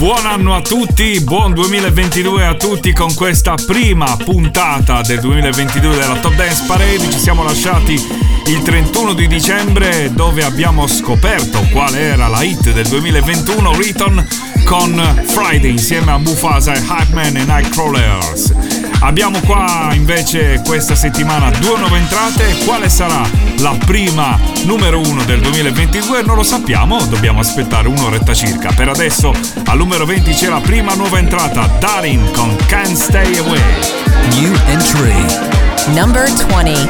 buon anno a tutti, buon 2022 a tutti con questa prima puntata del 2022 della Top Dance Parade. Ci siamo lasciati il 31 di dicembre dove abbiamo scoperto qual era la hit del 2021, Return con Friday insieme a Mufasa e Hypeman e Nightcrawlers. Abbiamo qua invece questa settimana due nuove entrate. Quale sarà la prima numero uno del 2022? Non lo sappiamo, dobbiamo aspettare un'oretta circa. Per adesso al numero 20 c'è la prima nuova entrata, Darin con Can't Stay Away. New entry. Number 20.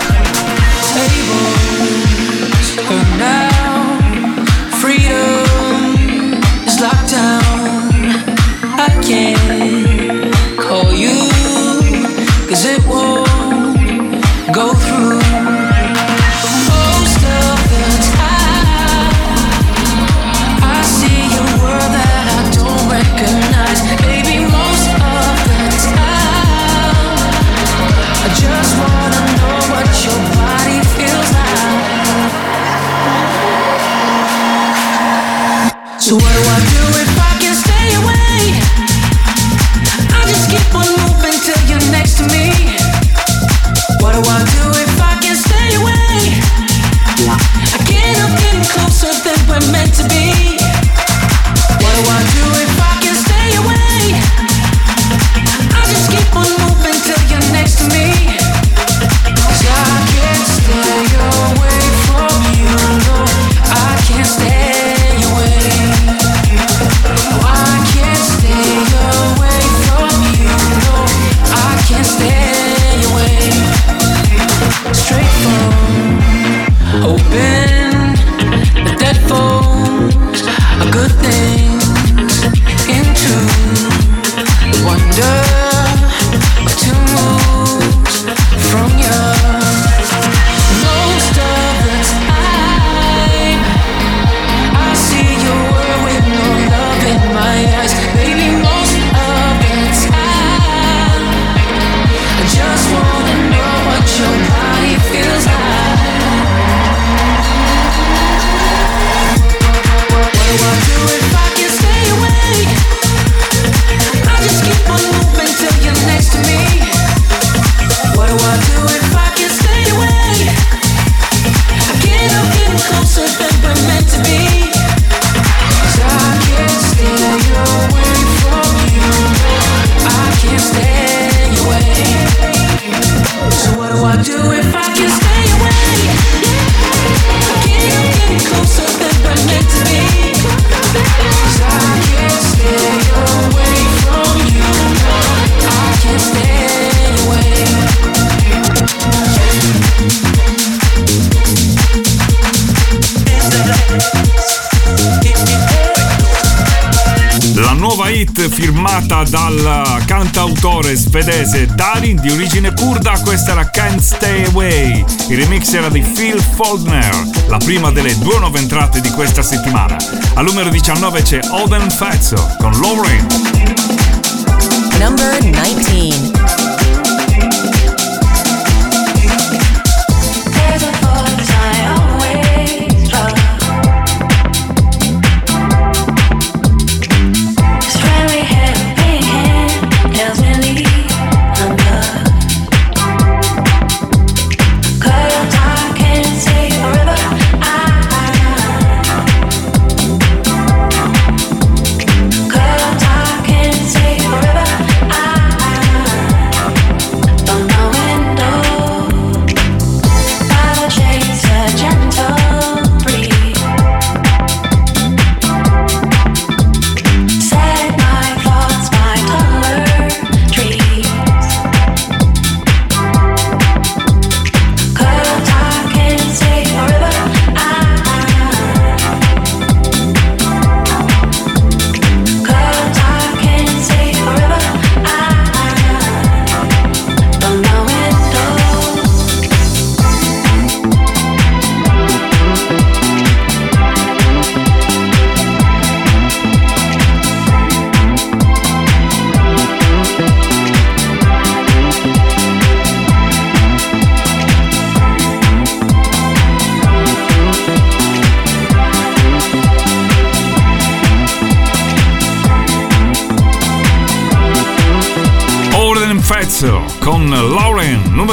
Freedom is locked down. I can't call you, cause it won't go through. Firmata dal cantautore svedese Darin di origine kurda, questa era Can't Stay Away. Il remix era di Phil Foldner, la prima delle due nuove entrate di questa settimana. Al numero 19 c'è Oden Fazzo con Lauren. Number 19.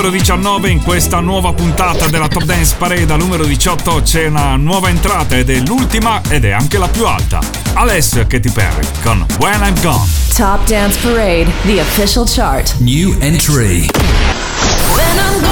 numero 19 in questa nuova puntata della Top Dance Parade. Al numero 18 c'è una nuova entrata ed è l'ultima ed è anche la più alta. Alessio e Katy Perry con When I'm Gone. Top Dance Parade, the official chart. New entry. When I'm gone.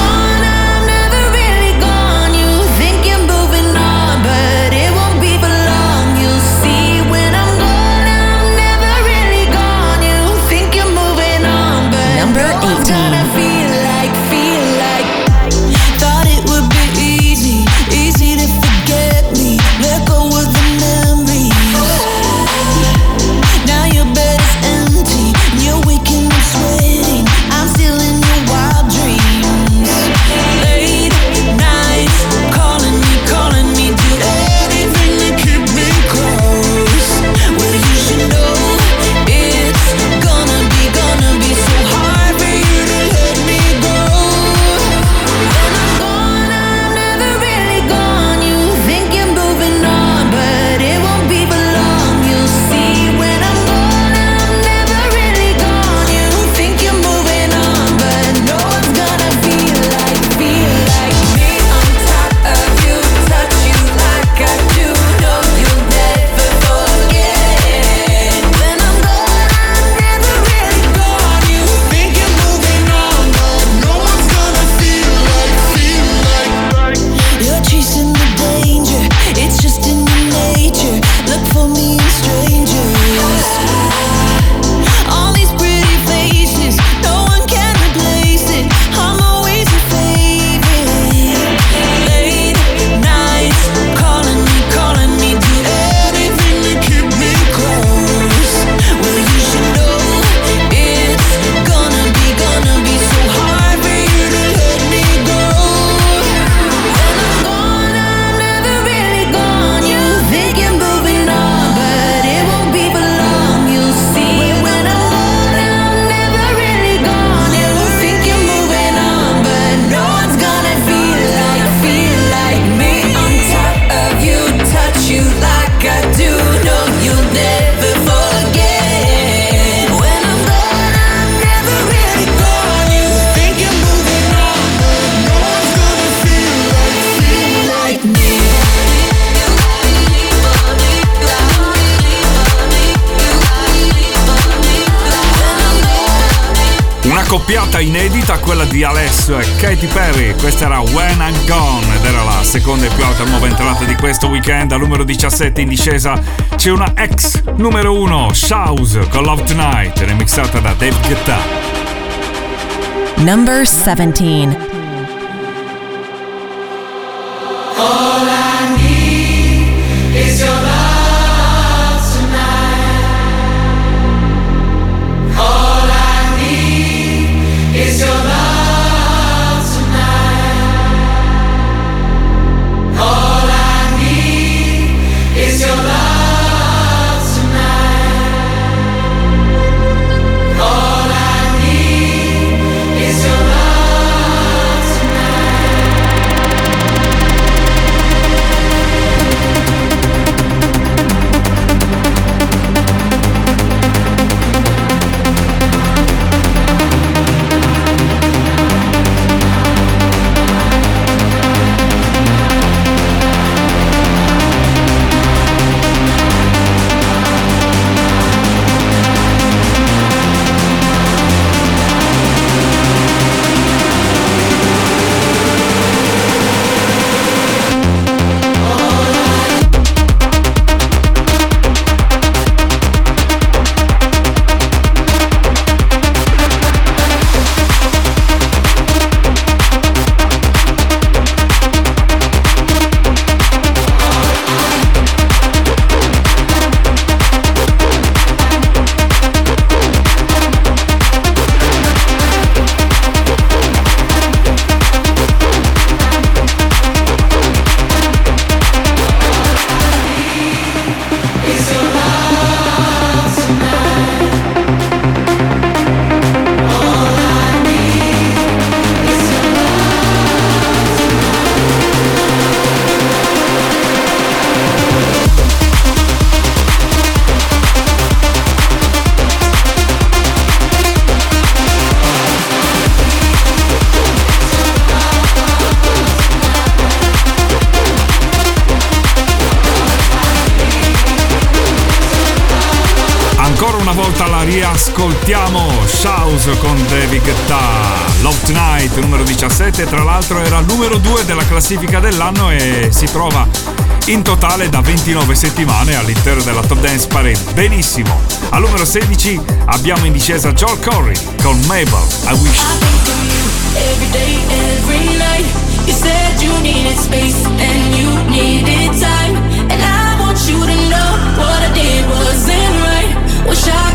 questa era When I'm Gone ed era la seconda e più alta nuova entrata di questo weekend. Al numero 17 in discesa c'è una ex numero 1, Shouse con Love Tonight, remixata da Dave Guetta. Number 17 All House con David Guetta. Love Tonight numero 17, tra l'altro era il numero 2 della classifica dell'anno e si trova in totale da 29 settimane all'interno della Top Dance Parade. Benissimo. Al numero 16 abbiamo in discesa Joel Corey con Mabel I Wish. I wish I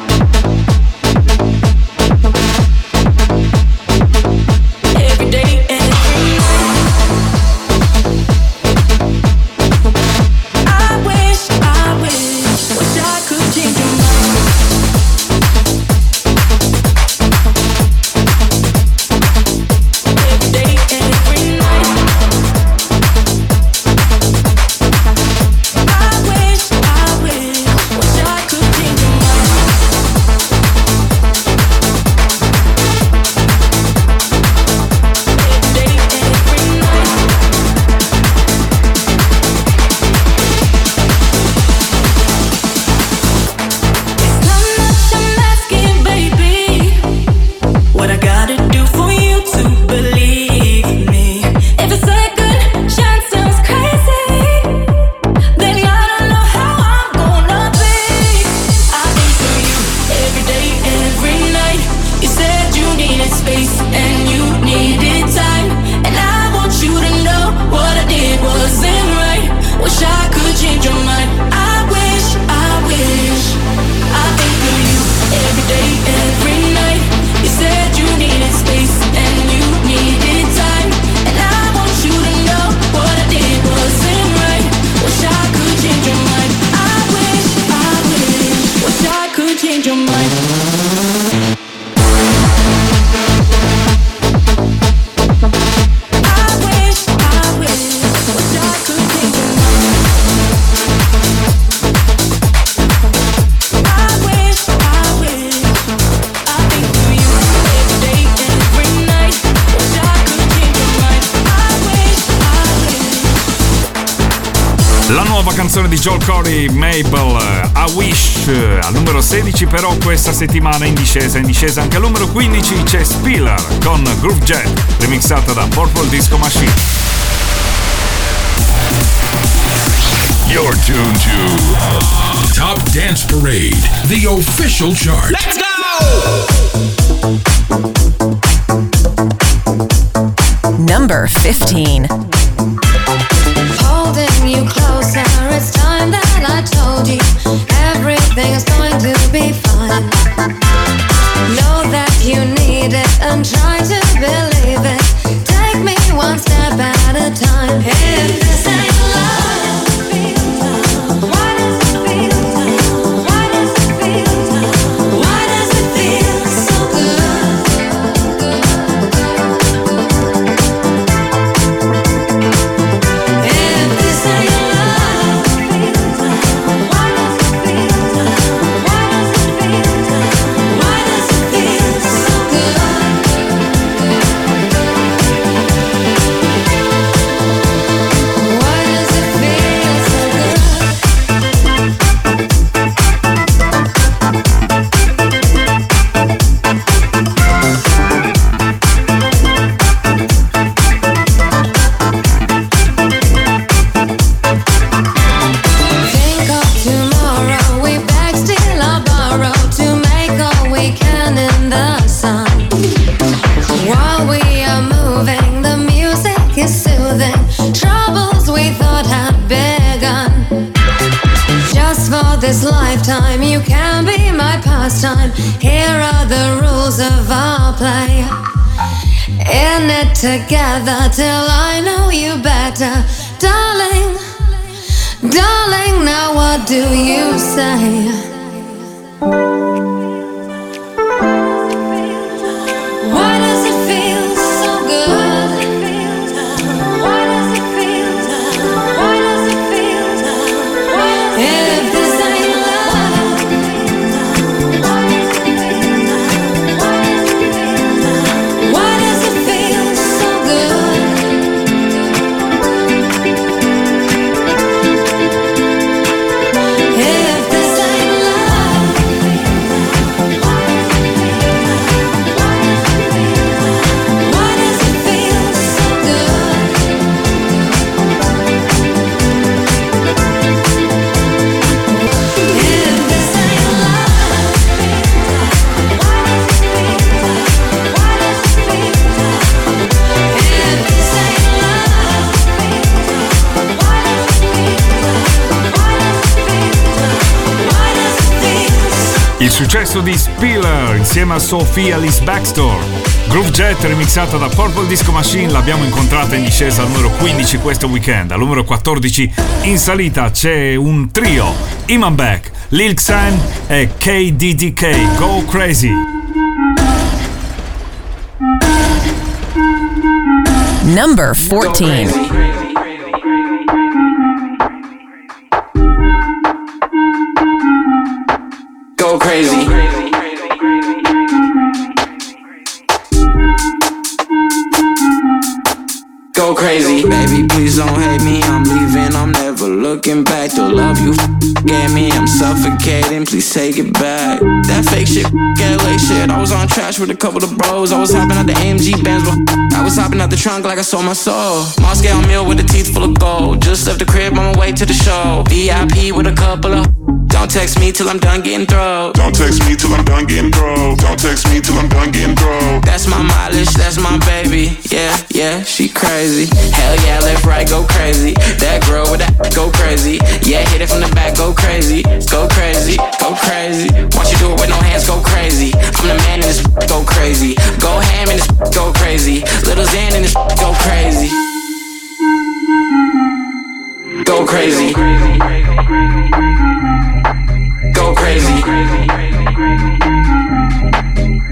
Joel Corey, Mabel, eh, A Wish. Eh, al numero 16 però questa settimana in discesa, in discesa anche al numero 15 c'è Spiller con Groove Jet, remixata da Purple Disco Machine. You're tuned to Top Dance Parade, the official chart. Let's go! Number 15. Holding you close. deep. Going to be fine. Know that you need it and try. together till I know you better, darling. Darling, now what do you say? Insieme a Sophia Alice Baxter. Groove Jet remixata da Purple Disco Machine l'abbiamo incontrata in discesa al numero 15 questo weekend. Al numero 14 in salita c'è un trio. Iman Beck, Lil Xan e KDDK. Go Crazy. Number 14. Gave me, I'm suffocating. Please take it back. That fake shit, LA shit. I was on trash with a couple of bros. I was hopping out the AMG Benz. I was hopping out the trunk like I sold my soul. Moscow meal with a teeth full of gold. Just left the crib on my way to the show. VIP with a couple of. Don't text me till I'm done getting through. Don't text me till I'm done getting through. Don't text me till I'm done getting through. That's my mileage, that's my baby. Yeah, yeah, she crazy. Hell yeah, left, right, go crazy. That girl with that go crazy. Yeah, hit it from the back, go crazy. Go crazy, go crazy. Once you do it with no hands, go crazy. I'm the man in this, go crazy. Go ham in this, go crazy. Little Xan in this, go crazy. Go crazy. Go crazy. Go crazy.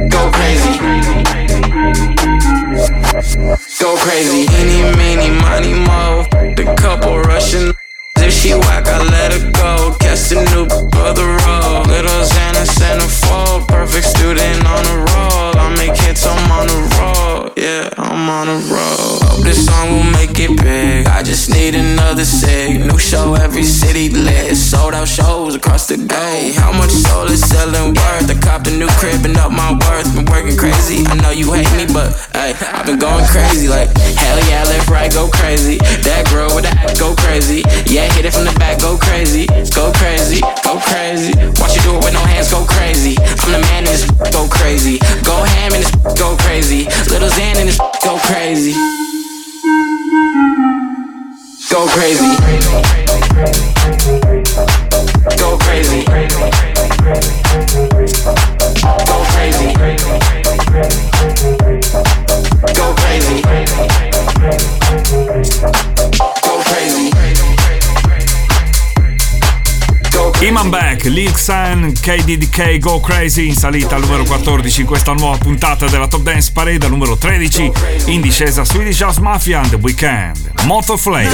Go crazy. Go crazy. Any, meeny, money, mo. The couple Russian. If she whack, I let her go. Catch the new brother roll. Little Xana centerfold. Perfect student on a roll. I make hits, I'm on a roll. Yeah, I'm on a roll. Hope this song will make it big. I just need another sig. New show, every city lit. Sold out shows across the day. How much soul is selling worth? I copped a new crib and up my worth. Been working crazy. I know you hate me, but hey, I've been going crazy. Like, hell yeah, left, right, go crazy. That girl with that go crazy. Yeah, hit it from the back, go crazy. Go crazy, go crazy. Watch you do it with no hands, go crazy. I'm the man in this, go crazy. Go ham in this, go crazy. Little Xan in this, go crazy. Go crazy. Go Beck, Lil Xan, KDDK, Go Crazy in salita al numero 14 in questa nuova puntata della Top Dance Parade al numero 13 in discesa Swedish House Mafia and The Weekend. Moto Flame.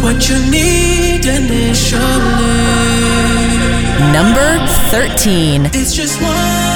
What you need initially. Number 13. It's just one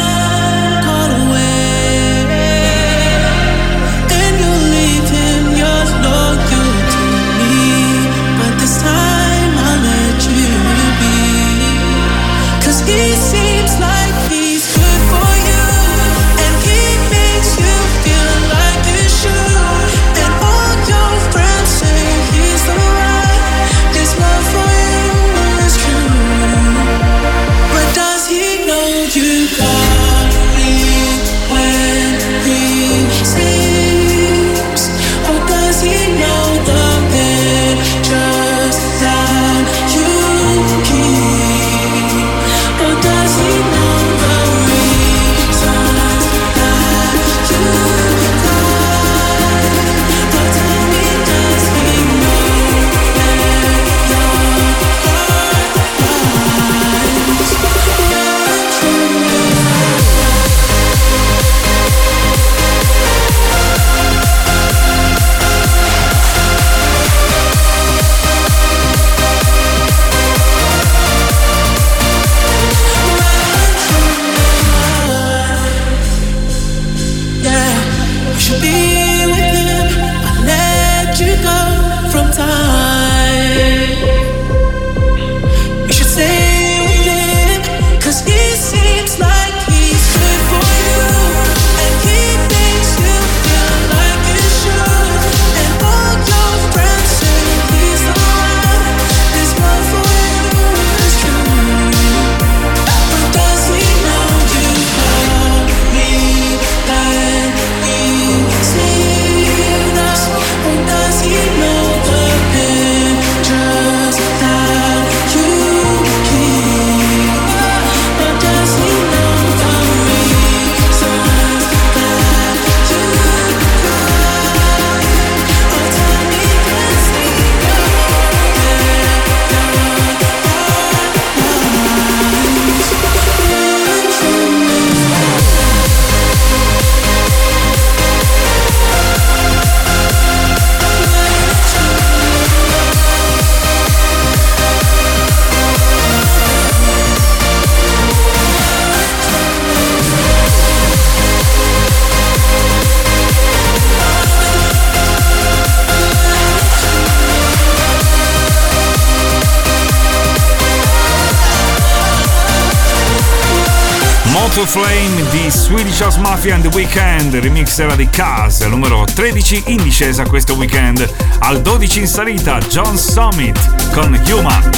Mafia and the Weekend, remix era di Cars, numero 13 in discesa questo weekend. Al 12 in salita John Summit con Human.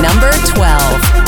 Number 12.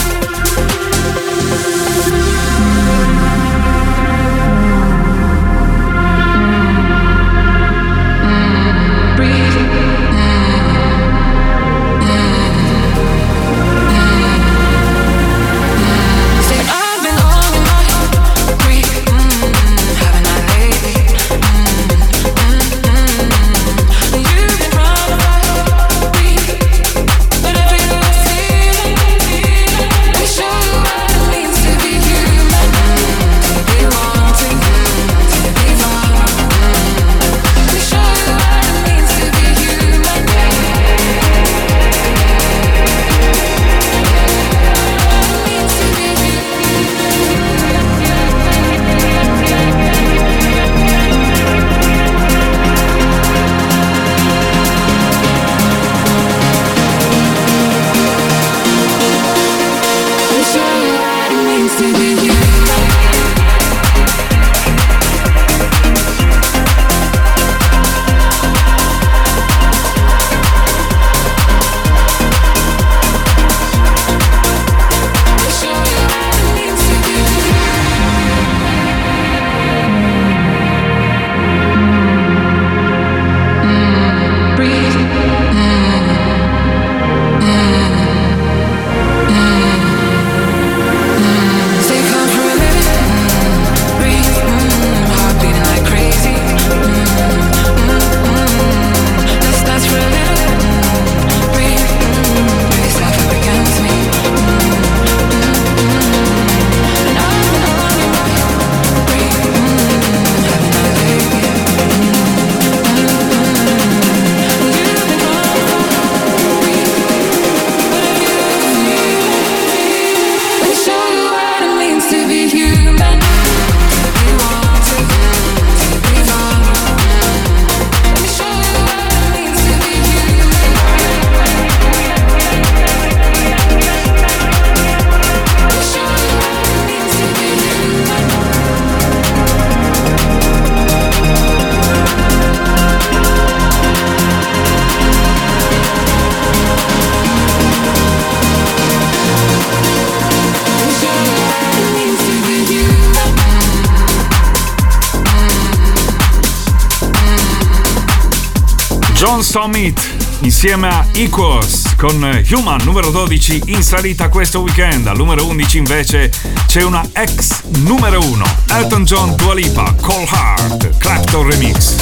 Summit insieme a Equals con Human numero 12 in salita questo weekend. Al numero 11 invece c'è una ex numero 1, Elton John Dua Lipa, Cold Heart, Clapton Remix.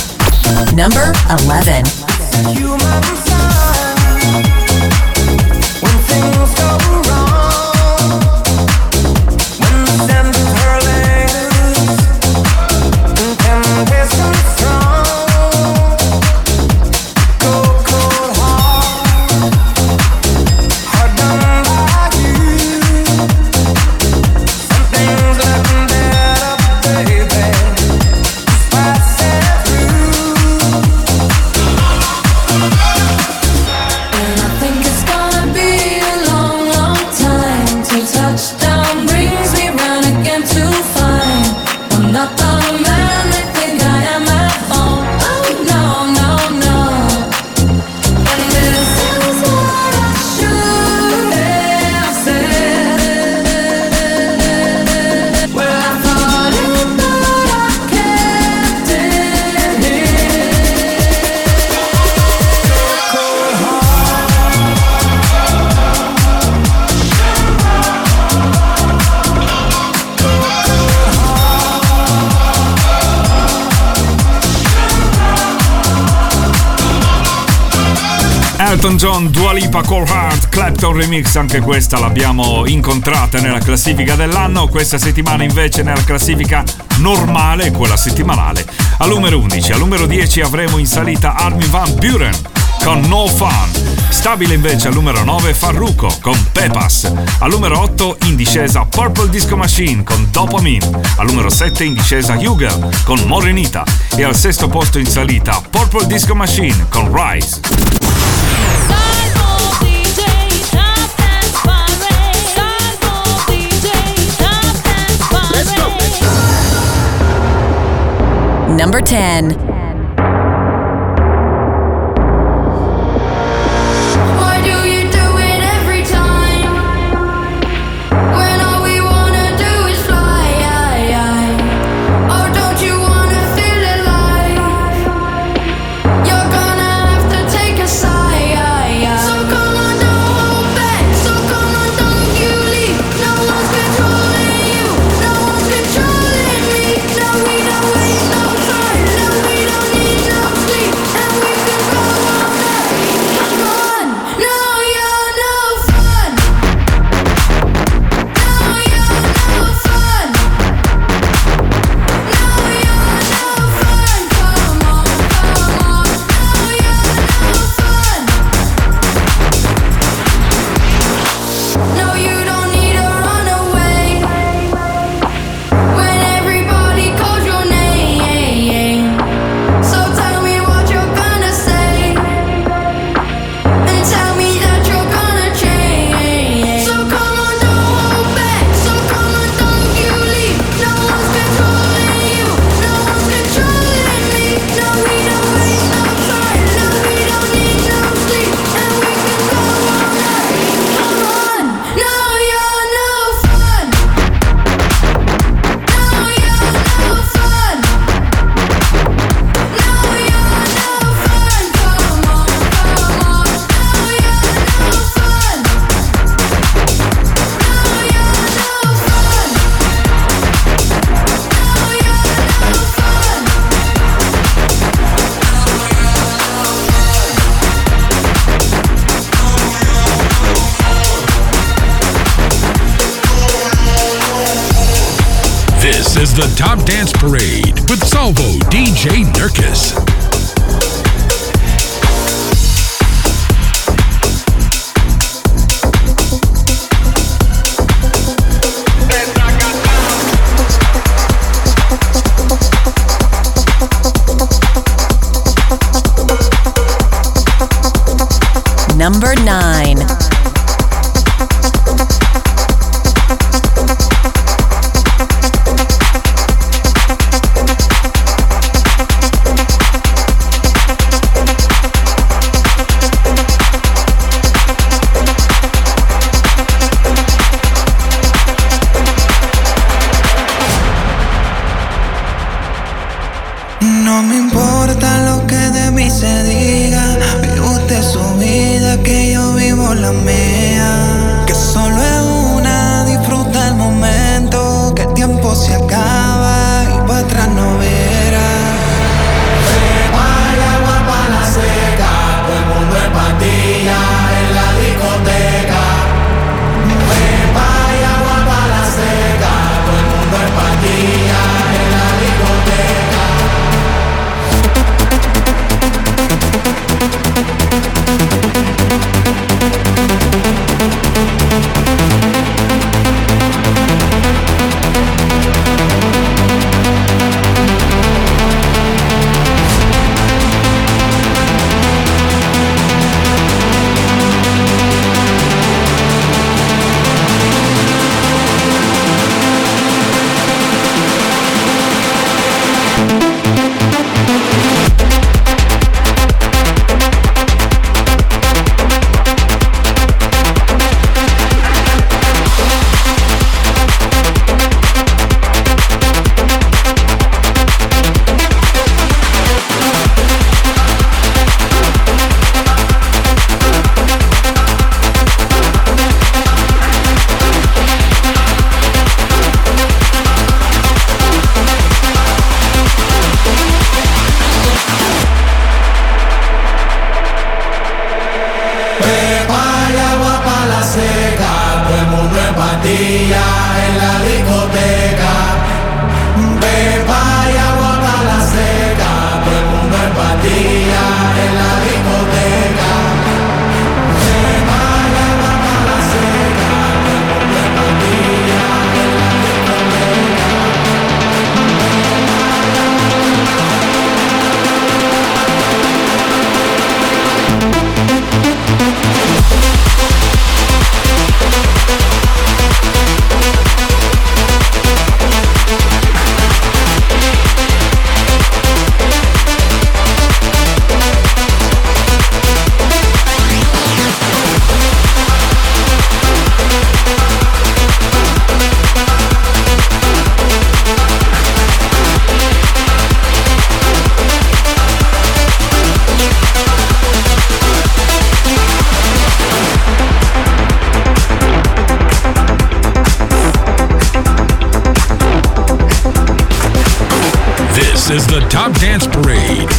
Number 11. Lipa, Core Heart, Clapton Remix, anche questa l'abbiamo incontrata nella classifica dell'anno, questa settimana invece nella classifica normale, quella settimanale, al numero 11. Al numero 10 avremo in salita Armin Van Buren con No Fun. Stabile invece al numero 9 Farruko con Pepas. Al numero 8 in discesa Purple Disco Machine con Dopamine. Al numero 7 in discesa Hugel con Morenita. E al sesto posto in salita Purple Disco Machine con Rise. Number 10. DJ Nurkis.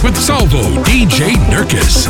With Salvo DJ Nurkis.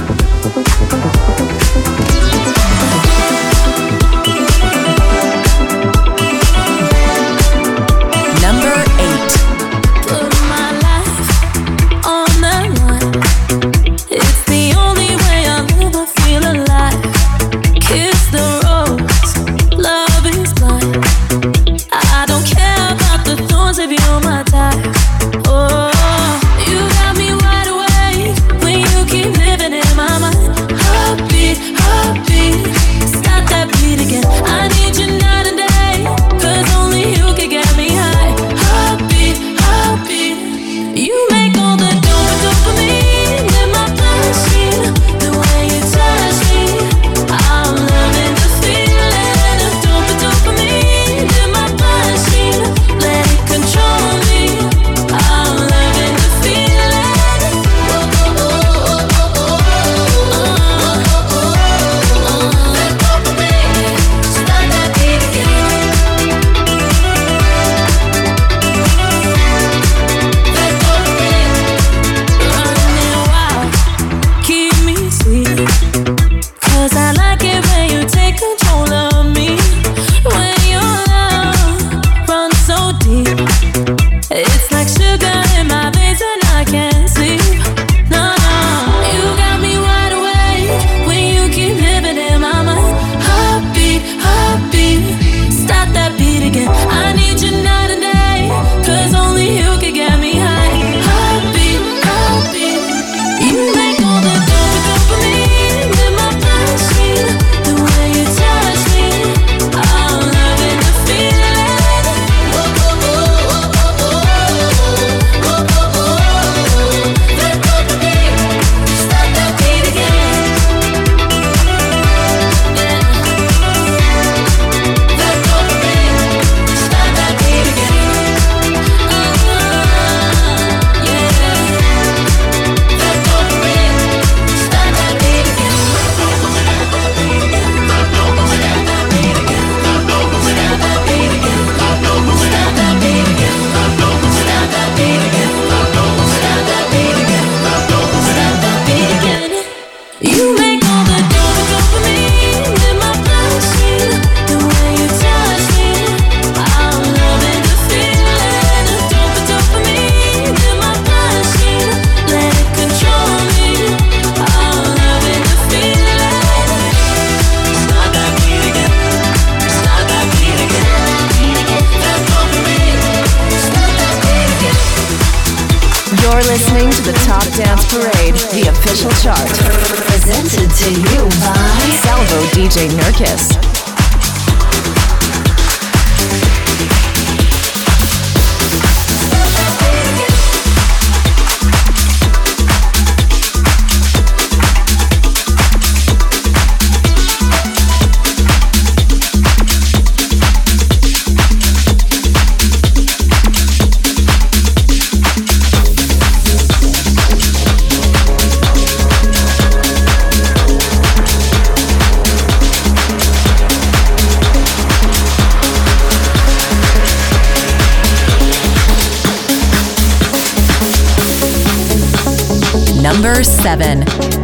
7.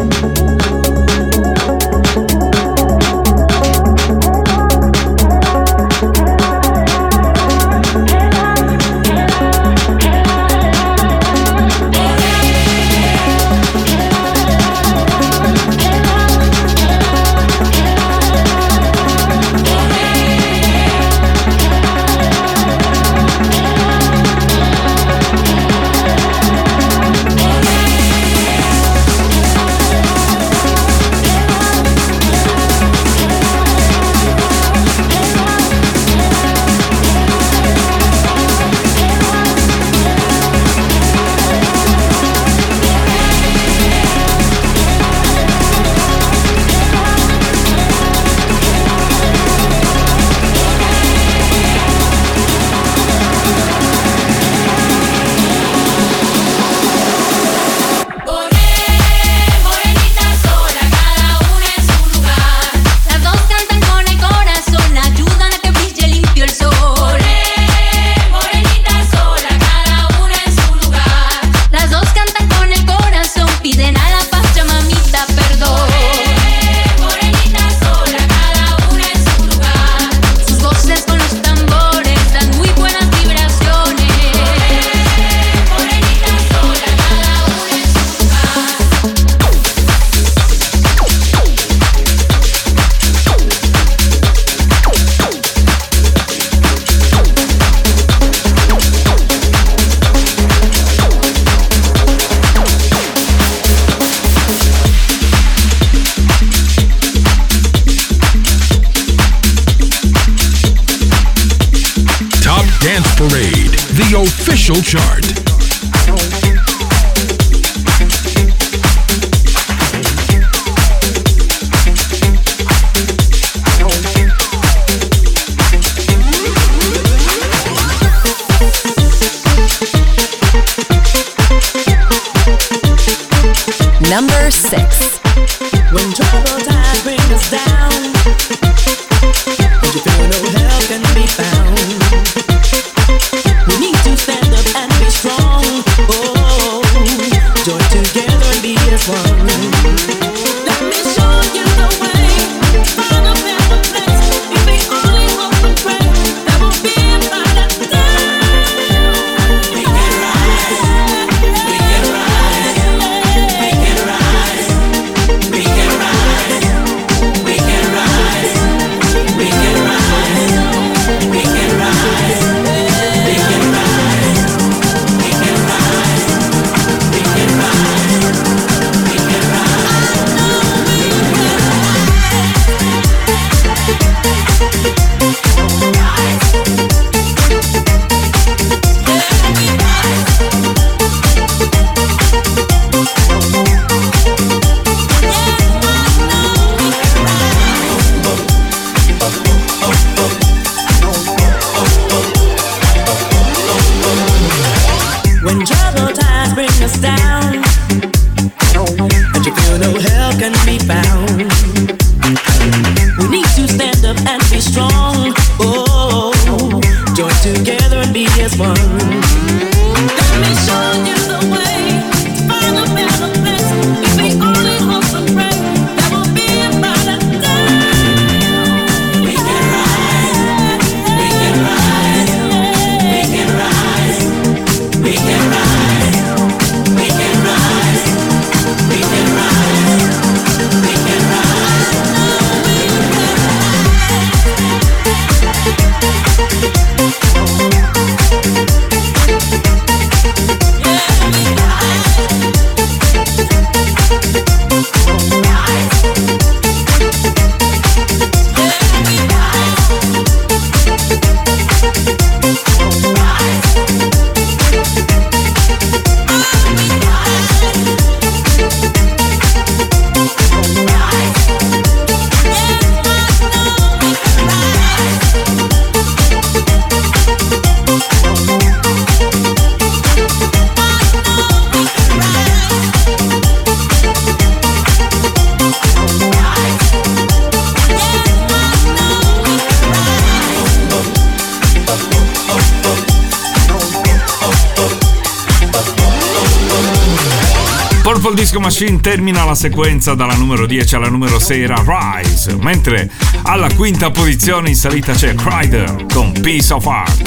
termina la sequenza dalla numero 10 alla numero 6 era Rise, mentre alla quinta posizione in salita c'è Crider con Piece of Art.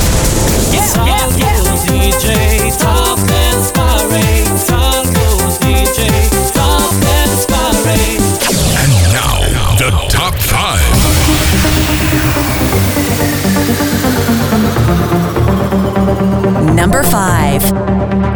Yeah, yeah, yeah. And now the top 5. Number 5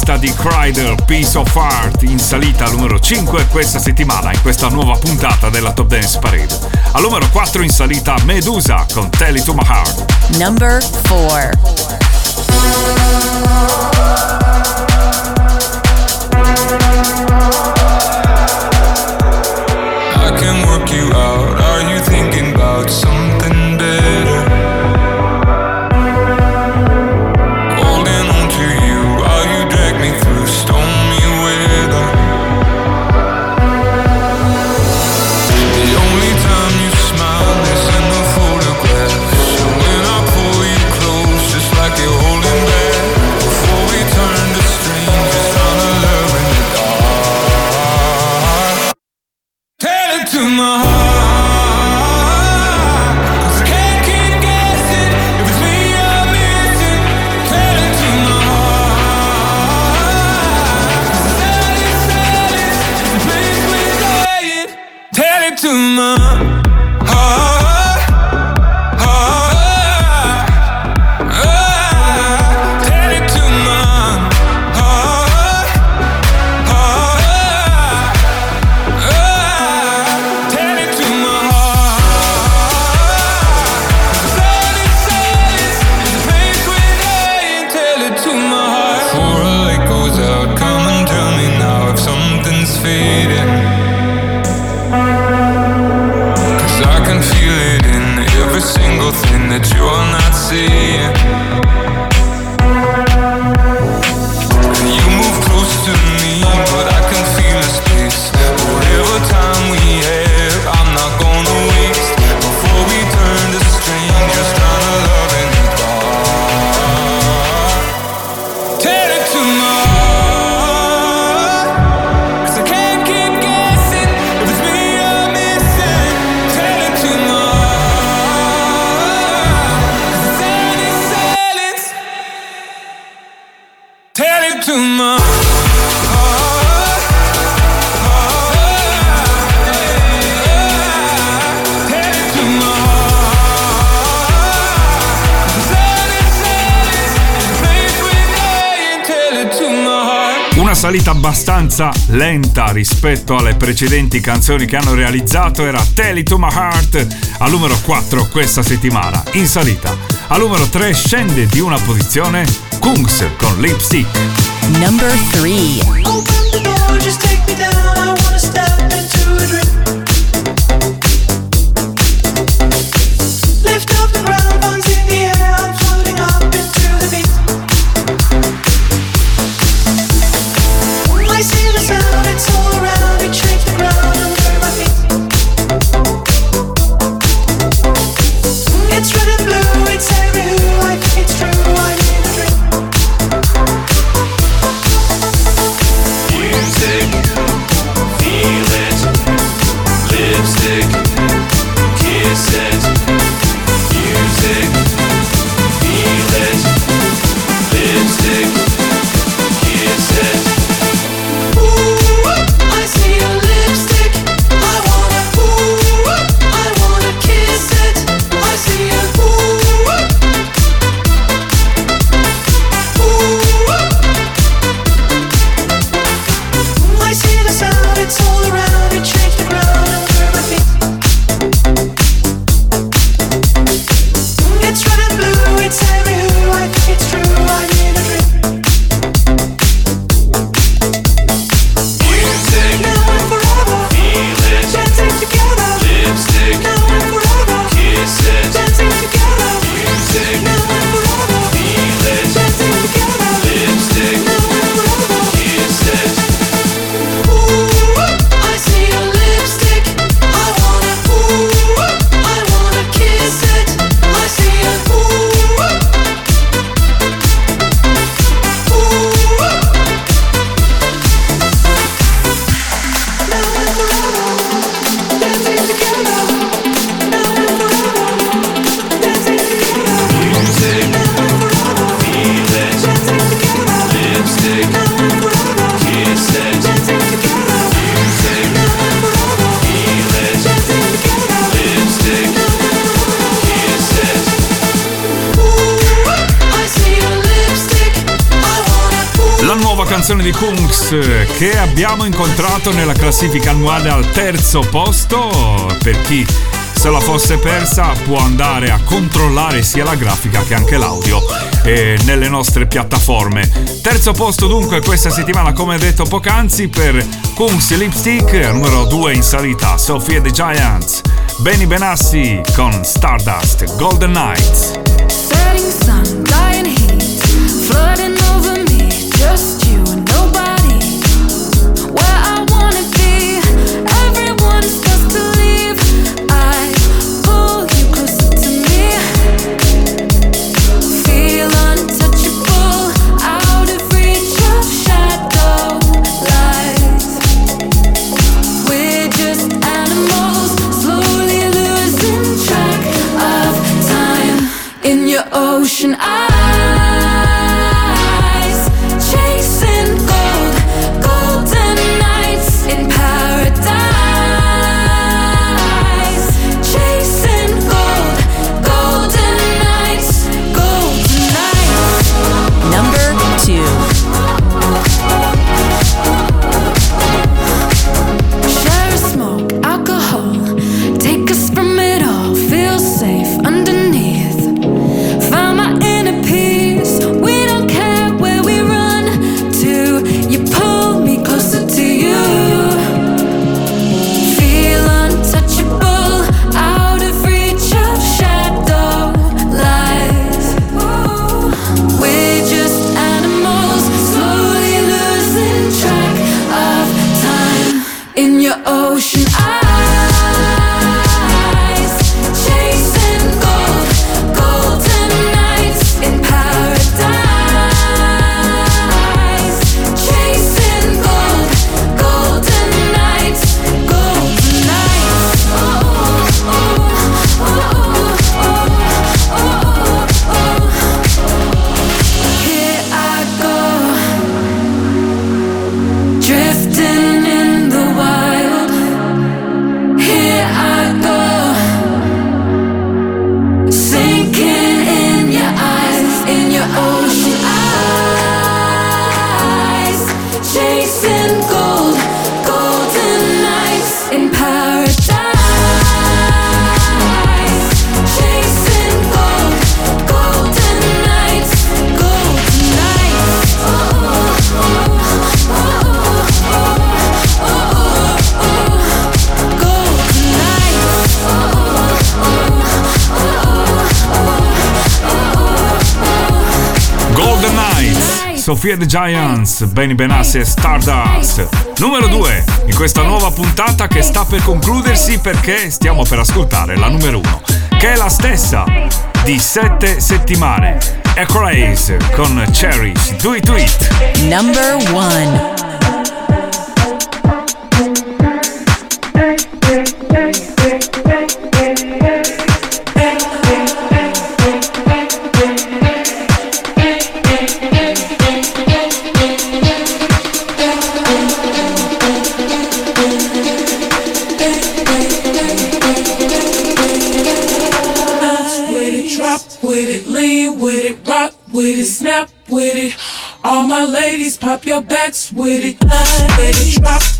lista di Crider Piece of Art in salita al numero 5 questa settimana in questa nuova puntata della Top Dance Parade. Al numero 4 in salita Medusa con Tell It To My Heart. Number 4 salita abbastanza lenta rispetto alle precedenti canzoni che hanno realizzato era Tell It To My Heart al numero 4 questa settimana in salita. Al numero 3 scende di una posizione Kungs con Lipstick. Number 3 incontrato nella classifica annuale al terzo posto. Per chi se la fosse persa può andare a controllare sia la grafica che anche l'audio e nelle nostre piattaforme. Terzo posto dunque questa settimana come detto poc'anzi per Kungs Lipstick, numero 2 in salita Sophia the Giants, Benny Benassi con Stardust Golden Knights. Setting sun, dying heat, flooding Fear the Giants, Benny Benassi e Stardust. Numero 2 in questa nuova puntata che sta per concludersi perché stiamo per ascoltare la numero 1, che è la stessa di 7 settimane. Echo Race con Cherish Do It Do It. Number 1 ladies, pop your backs with it. Let it. Drop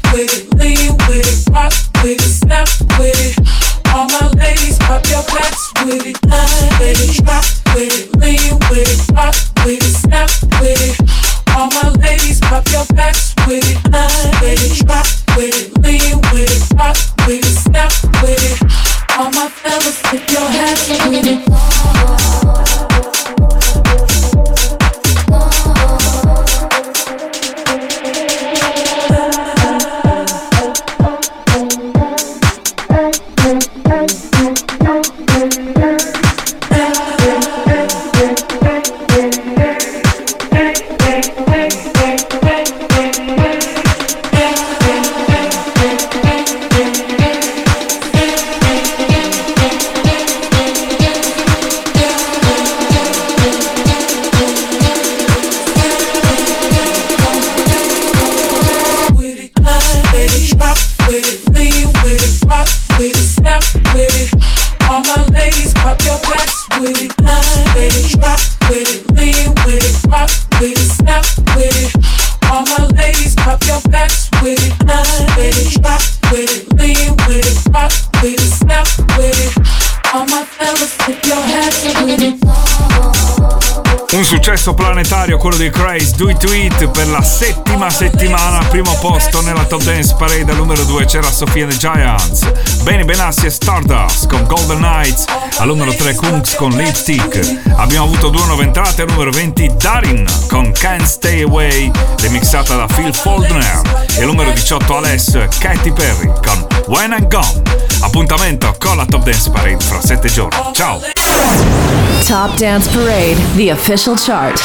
To It per la settima settimana, primo posto nella Top Dance Parade al numero 2 c'era Sofia the Giants, Benny Benassi e Stardust con Golden Knights, al numero 3 Kunks con Lipstick, abbiamo avuto due nuove entrate, al numero 20 Darin con Can't Stay Away, remixata da Phil Foldner, e al numero 18 Aless Katy Perry con When I'm Gone. Appuntamento con la Top Dance Parade fra 7 giorni. Ciao! Top Dance Parade, the official chart.